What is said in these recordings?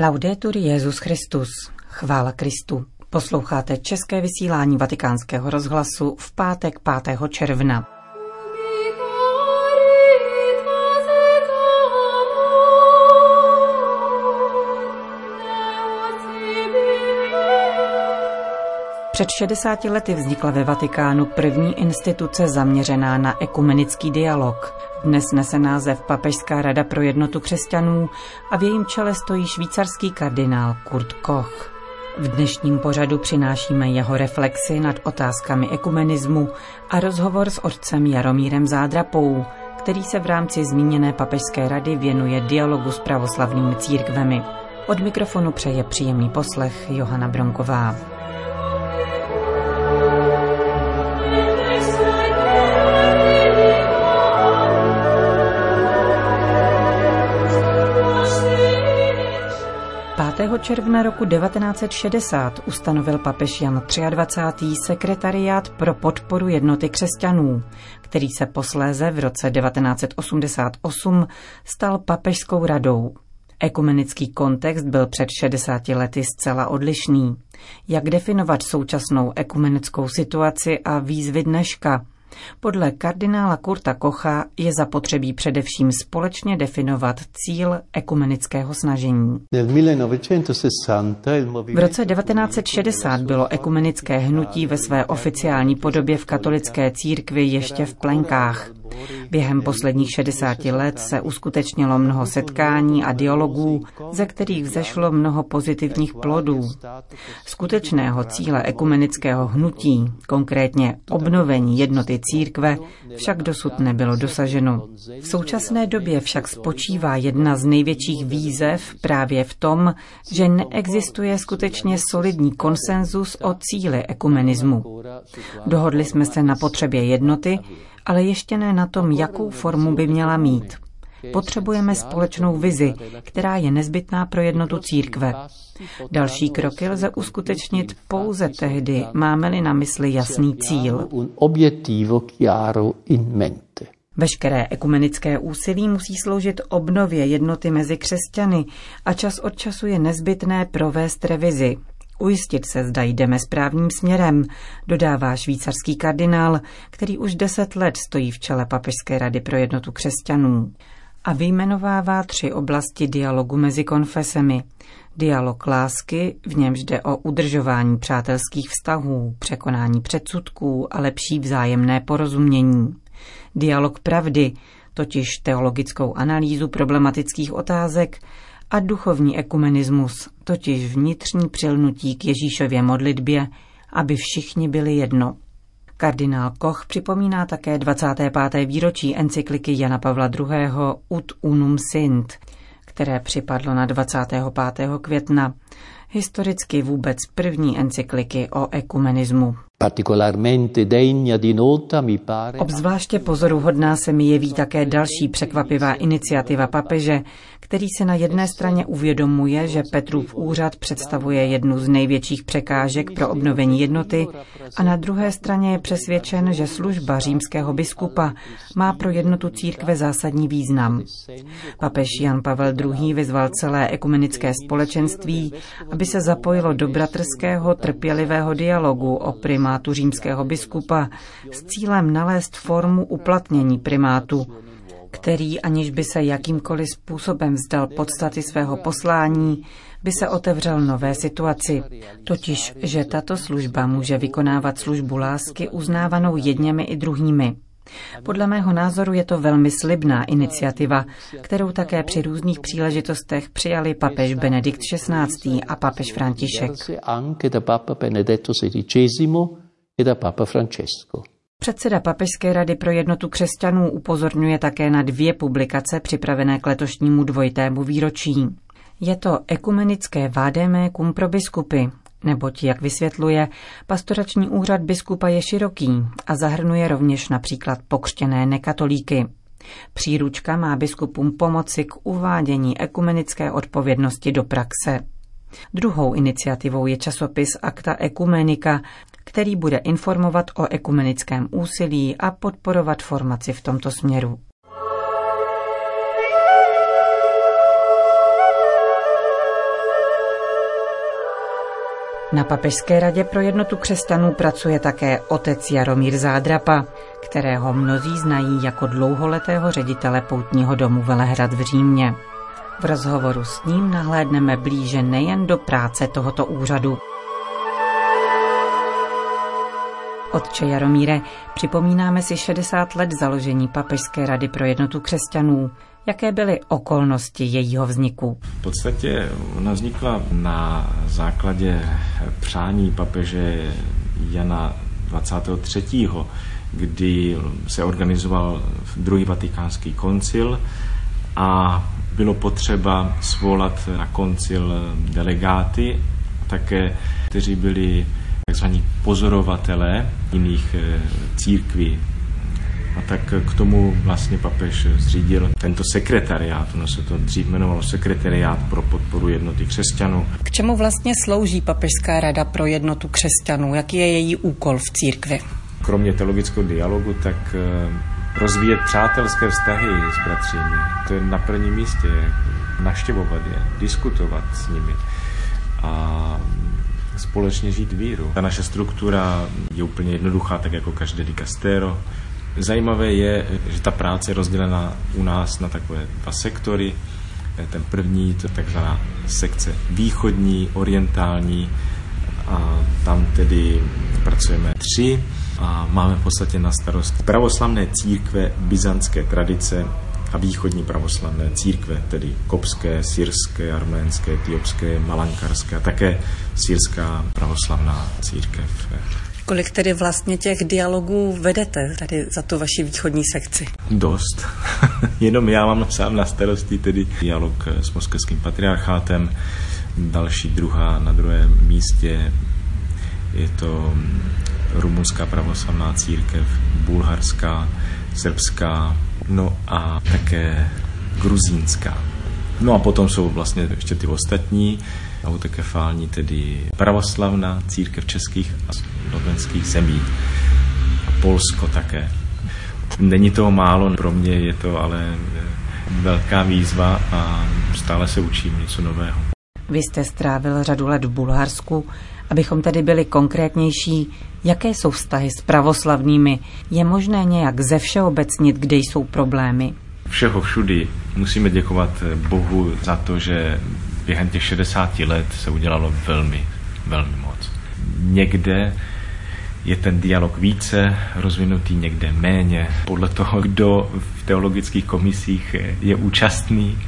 Laudetur Jezus Christus. Chvála Kristu. Posloucháte české vysílání Vatikánského rozhlasu v pátek 5. června. Před 60 lety vznikla ve Vatikánu první instituce zaměřená na ekumenický dialog. Dnes nese název Papežská rada pro jednotu křesťanů a v jejím čele stojí švýcarský kardinál Kurt Koch. V dnešním pořadu přinášíme jeho reflexy nad otázkami ekumenismu a rozhovor s otcem Jaromírem Zádrapou, který se v rámci zmíněné papežské rady věnuje dialogu s pravoslavnými církvemi. Od mikrofonu přeje příjemný poslech Johana Bronková. Června roku 1960 ustanovil papež Jan 23. sekretariát pro podporu jednoty křesťanů, který se posléze v roce 1988 stal papežskou radou. Ekumenický kontext byl před 60 lety zcela odlišný. Jak definovat současnou ekumenickou situaci a výzvy dneška – podle kardinála Kurta Kocha je zapotřebí především společně definovat cíl ekumenického snažení. V roce 1960 bylo ekumenické hnutí ve své oficiální podobě v katolické církvi ještě v plenkách. Během posledních 60 let se uskutečnilo mnoho setkání a dialogů, ze kterých vzešlo mnoho pozitivních plodů. Skutečného cíle ekumenického hnutí, konkrétně obnovení jednoty církve, však dosud nebylo dosaženo. V současné době však spočívá jedna z největších výzev právě v tom, že neexistuje skutečně solidní konsenzus o cíli ekumenismu. Dohodli jsme se na potřebě jednoty, ale ještě ne na tom, jakou formu by měla mít. Potřebujeme společnou vizi, která je nezbytná pro jednotu církve. Další kroky lze uskutečnit pouze tehdy, máme-li na mysli jasný cíl. Veškeré ekumenické úsilí musí sloužit obnově jednoty mezi křesťany a čas od času je nezbytné provést revizi, Ujistit se, zda jdeme správným směrem, dodává švýcarský kardinál, který už deset let stojí v čele Papežské rady pro jednotu křesťanů a vyjmenovává tři oblasti dialogu mezi konfesemi. Dialog lásky, v němž jde o udržování přátelských vztahů, překonání předsudků a lepší vzájemné porozumění. Dialog pravdy, totiž teologickou analýzu problematických otázek, a duchovní ekumenismus, totiž vnitřní přilnutí k Ježíšově modlitbě, aby všichni byli jedno. Kardinál Koch připomíná také 25. výročí encykliky Jana Pavla II. Ut unum sint, které připadlo na 25. května, historicky vůbec první encykliky o ekumenismu. Obzvláště pozoruhodná se mi jeví také další překvapivá iniciativa papeže, který se na jedné straně uvědomuje, že Petrův úřad představuje jednu z největších překážek pro obnovení jednoty a na druhé straně je přesvědčen, že služba římského biskupa má pro jednotu církve zásadní význam. Papež Jan Pavel II. vyzval celé ekumenické společenství, aby se zapojilo do bratrského trpělivého dialogu o primátu římského biskupa s cílem nalézt formu uplatnění primátu který, aniž by se jakýmkoliv způsobem vzdal podstaty svého poslání, by se otevřel nové situaci, totiž, že tato služba může vykonávat službu lásky uznávanou jedněmi i druhými. Podle mého názoru je to velmi slibná iniciativa, kterou také při různých příležitostech přijali papež Benedikt XVI. a papež František. Předseda Papežské rady pro jednotu křesťanů upozorňuje také na dvě publikace připravené k letošnímu dvojitému výročí. Je to ekumenické vádemé kum pro biskupy, neboť, jak vysvětluje, pastorační úřad biskupa je široký a zahrnuje rovněž například pokřtěné nekatolíky. Příručka má biskupům pomoci k uvádění ekumenické odpovědnosti do praxe. Druhou iniciativou je časopis Akta Ekumenika, který bude informovat o ekumenickém úsilí a podporovat formaci v tomto směru. Na Papežské radě pro jednotu křesťanů pracuje také otec Jaromír Zádrapa, kterého mnozí znají jako dlouholetého ředitele poutního domu Velehrad v Římě. V rozhovoru s ním nahlédneme blíže nejen do práce tohoto úřadu. Otče Jaromíre, připomínáme si 60 let založení Papežské rady pro jednotu křesťanů. Jaké byly okolnosti jejího vzniku? V podstatě ona vznikla na základě přání papeže Jana 23., kdy se organizoval druhý vatikánský koncil a bylo potřeba svolat na koncil delegáty, také kteří byli tzv. pozorovatelé jiných eh, církví a tak k tomu vlastně papež zřídil tento sekretariát, ono se to dřív jmenovalo sekretariát pro podporu jednoty křesťanů. K čemu vlastně slouží papežská rada pro jednotu křesťanů? Jaký je její úkol v církvi? Kromě teologického dialogu, tak eh, rozvíjet přátelské vztahy s bratřími. To je na prvním místě, naštěvovat je, diskutovat s nimi a společně žít víru. Ta naše struktura je úplně jednoduchá, tak jako každé dikastero. Zajímavé je, že ta práce je rozdělena u nás na takové dva sektory. Ten první, to je takzvaná sekce východní, orientální, a tam tedy pracujeme tři a máme v podstatě na starost pravoslavné církve byzantské tradice a východní pravoslavné církve, tedy kopské, syrské, arménské, etiopské, malankarské a také syrská pravoslavná církev. Kolik tedy vlastně těch dialogů vedete tady za tu vaši východní sekci? Dost. Jenom já mám sám na starosti tedy dialog s moskevským patriarchátem. Další druhá na druhém místě je to rumunská pravoslavná církev, bulharská, srbská, no a také gruzínská. No a potom jsou vlastně ještě ty ostatní, autokefální, tedy pravoslavná církev českých a slovenských zemí. A Polsko také. Není toho málo, pro mě je to ale velká výzva a stále se učím něco nového. Vy jste strávil řadu let v Bulharsku. Abychom tedy byli konkrétnější, jaké jsou vztahy s pravoslavnými? Je možné nějak ze všeobecnit, kde jsou problémy? Všeho všudy musíme děkovat Bohu za to, že během těch 60 let se udělalo velmi, velmi moc. Někde je ten dialog více rozvinutý, někde méně, podle toho, kdo v teologických komisích je účastný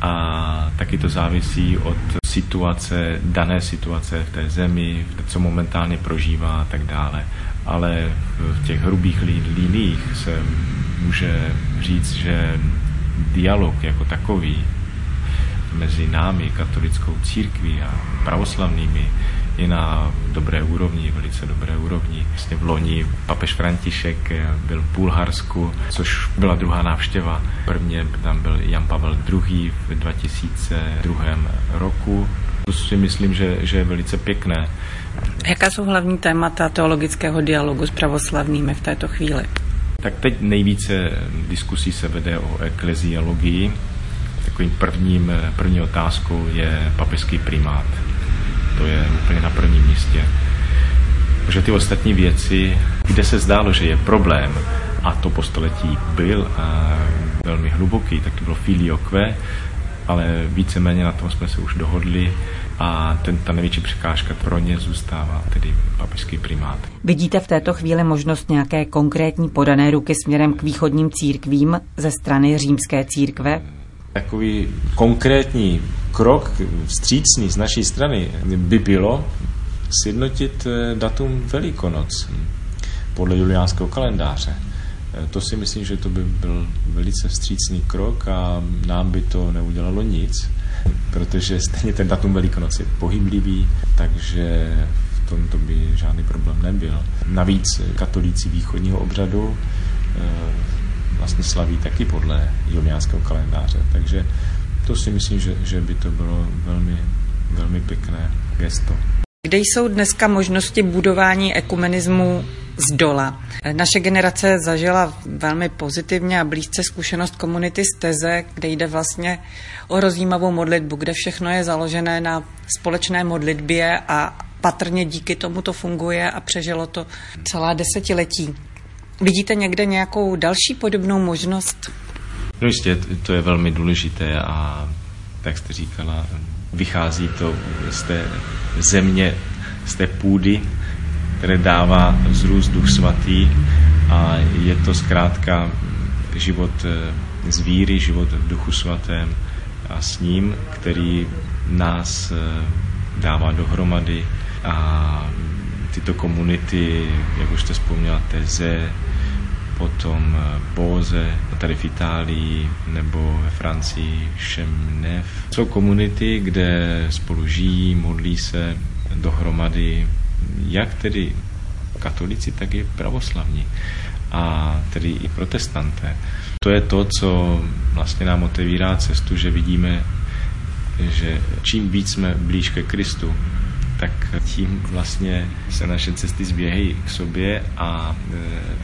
a taky to závisí od situace, dané situace v té zemi, co momentálně prožívá a tak dále. Ale v těch hrubých líních se může říct, že dialog jako takový mezi námi, katolickou církví a pravoslavnými, je na dobré úrovni, velice dobré úrovni. Vlastně v loni papež František byl v Bulharsku, což byla druhá návštěva. Prvně tam byl Jan Pavel II. v 2002 roku. To si myslím, že, že je velice pěkné. Jaká jsou hlavní témata teologického dialogu s pravoslavnými v této chvíli? Tak teď nejvíce diskusí se vede o ekleziologii, Takovým prvním, první otázkou je papežský primát. To je úplně na prvním místě. Protože ty ostatní věci, kde se zdálo, že je problém, a to po století byl a velmi hluboký, tak to bylo filioque, ale víceméně na tom jsme se už dohodli a ten, ta největší překážka pro ně zůstává tedy papežský primát. Vidíte v této chvíli možnost nějaké konkrétní podané ruky směrem k východním církvím ze strany římské církve? Takový konkrétní krok vstřícný z naší strany by bylo sjednotit eh, datum Velikonoc podle juliánského kalendáře. Eh, to si myslím, že to by byl velice vstřícný krok a nám by to neudělalo nic, protože stejně ten datum Velikonoc je pohyblivý, takže v tom to by žádný problém nebyl. Navíc katolíci východního obřadu eh, vlastně slaví taky podle juliánského kalendáře. Takže to si myslím, že, že by to bylo velmi, velmi pěkné gesto. Kde jsou dneska možnosti budování ekumenismu z dola? Naše generace zažila velmi pozitivně a blízce zkušenost komunity z Teze, kde jde vlastně o rozjímavou modlitbu, kde všechno je založené na společné modlitbě a patrně díky tomu to funguje a přežilo to celá desetiletí. Vidíte někde nějakou další podobnou možnost? No jistě, to je velmi důležité a tak jste říkala, vychází to z té země, z té půdy, které dává vzrůst duch svatý a je to zkrátka život eh, z víry, život v duchu svatém a s ním, který nás eh, dává dohromady a tyto komunity, jak už jste vzpomněla, Teze, potom eh, Bóze, tady v Itálii nebo ve Francii Šemnev. Jsou komunity, kde spolu žijí, modlí se dohromady, jak tedy katolici, tak i pravoslavní a tedy i protestanté. To je to, co vlastně nám otevírá cestu, že vidíme, že čím víc jsme blíž ke Kristu, tak tím vlastně se naše cesty zběhají k sobě a e,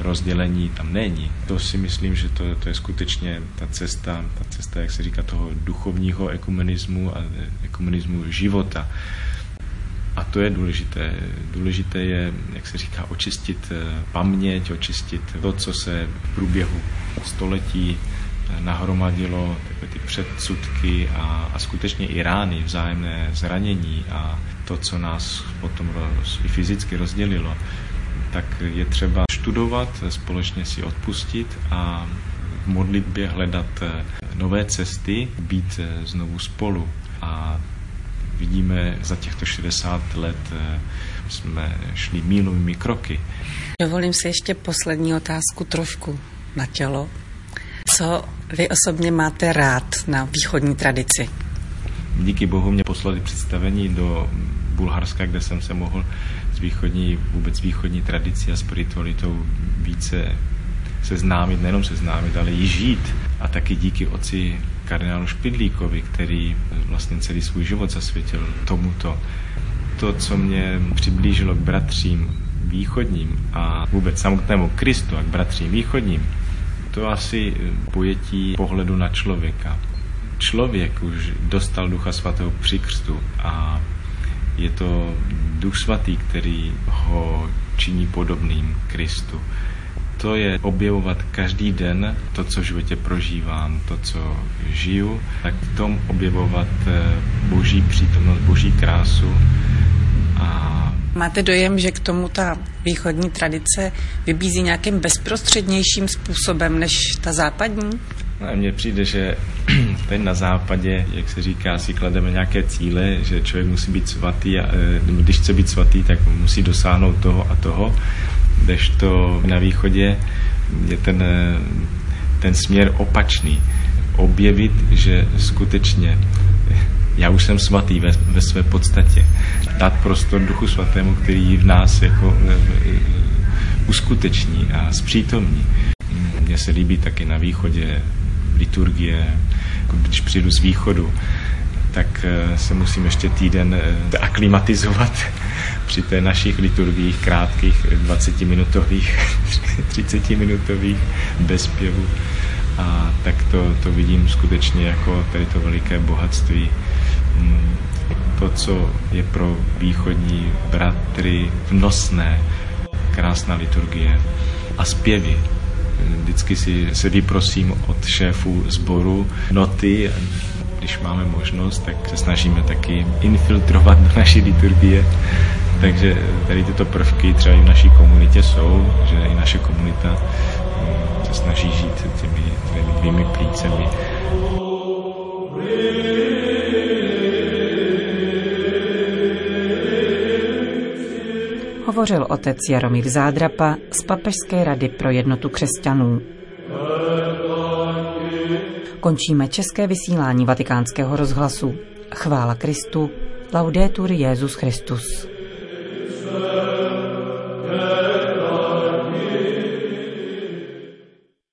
rozdělení tam není. To si myslím, že to, to je skutečně ta cesta, ta cesta, jak se říká, toho duchovního ekumenismu a e, ekumenismu života. A to je důležité. Důležité je, jak se říká, očistit e, paměť, očistit to, co se v průběhu století nahromadilo, ty předsudky a, a skutečně i rány, vzájemné zranění a to, co nás potom roz, i fyzicky rozdělilo, tak je třeba studovat, společně si odpustit a v modlitbě hledat eh, nové cesty, být eh, znovu spolu. A vidíme, za těchto 60 let eh, jsme šli mílovými kroky. Dovolím si ještě poslední otázku trošku na tělo. Co vy osobně máte rád na východní tradici? Díky bohu mě poslali představení do Bulharska, kde jsem se mohl s východní, vůbec východní tradicí a spiritualitou více seznámit, nejenom seznámit, ale i žít. A taky díky oci kardinálu Špidlíkovi, který vlastně celý svůj život zasvětil tomuto. To, co mě přiblížilo k bratřím východním a vůbec samotnému Kristu a k bratřím východním, to asi pojetí pohledu na člověka. Člověk už dostal Ducha Svatého při křtu a je to Duch Svatý, který ho činí podobným Kristu. To je objevovat každý den to, co v životě prožívám, to, co žiju, tak v tom objevovat eh, boží přítomnost, boží krásu a Máte dojem, že k tomu ta východní tradice vybízí nějakým bezprostřednějším způsobem než ta západní? A mně přijde, že teď na západě, jak se říká, si klademe nějaké cíle, že člověk musí být svatý a e, když chce být svatý, tak musí dosáhnout toho a toho, to na východě je ten, e, ten směr opačný. Objevit, že skutečně já už jsem svatý ve, ve své podstatě. Dát prostor Duchu Svatému, který v nás jako e, uskuteční a zpřítomní. Mně se líbí taky na východě liturgie, jako když přijdu z východu, tak eh, se musím ještě týden aklimatizovat při té našich liturgiích krátkých, 20-minutových, 30-minutových, bez zpěvu. A tak to, to vidím skutečně jako tady to veliké bohatství. Co je pro východní bratry vnosné, krásná liturgie a zpěvy, Vždycky si se vyprosím od šéfů sboru noty, když máme možnost, tak se snažíme taky infiltrovat do naší liturgie. Takže tady tyto prvky třeba i v naší komunitě jsou, že i naše komunita mm, se snaží žít těmi, těmi dvěmi plícemi. Hovořil otec Jaromír Zádrapa z Papežské rady pro jednotu křesťanů. Končíme české vysílání vatikánského rozhlasu. Chvála Kristu. Laudetur Jezus Christus.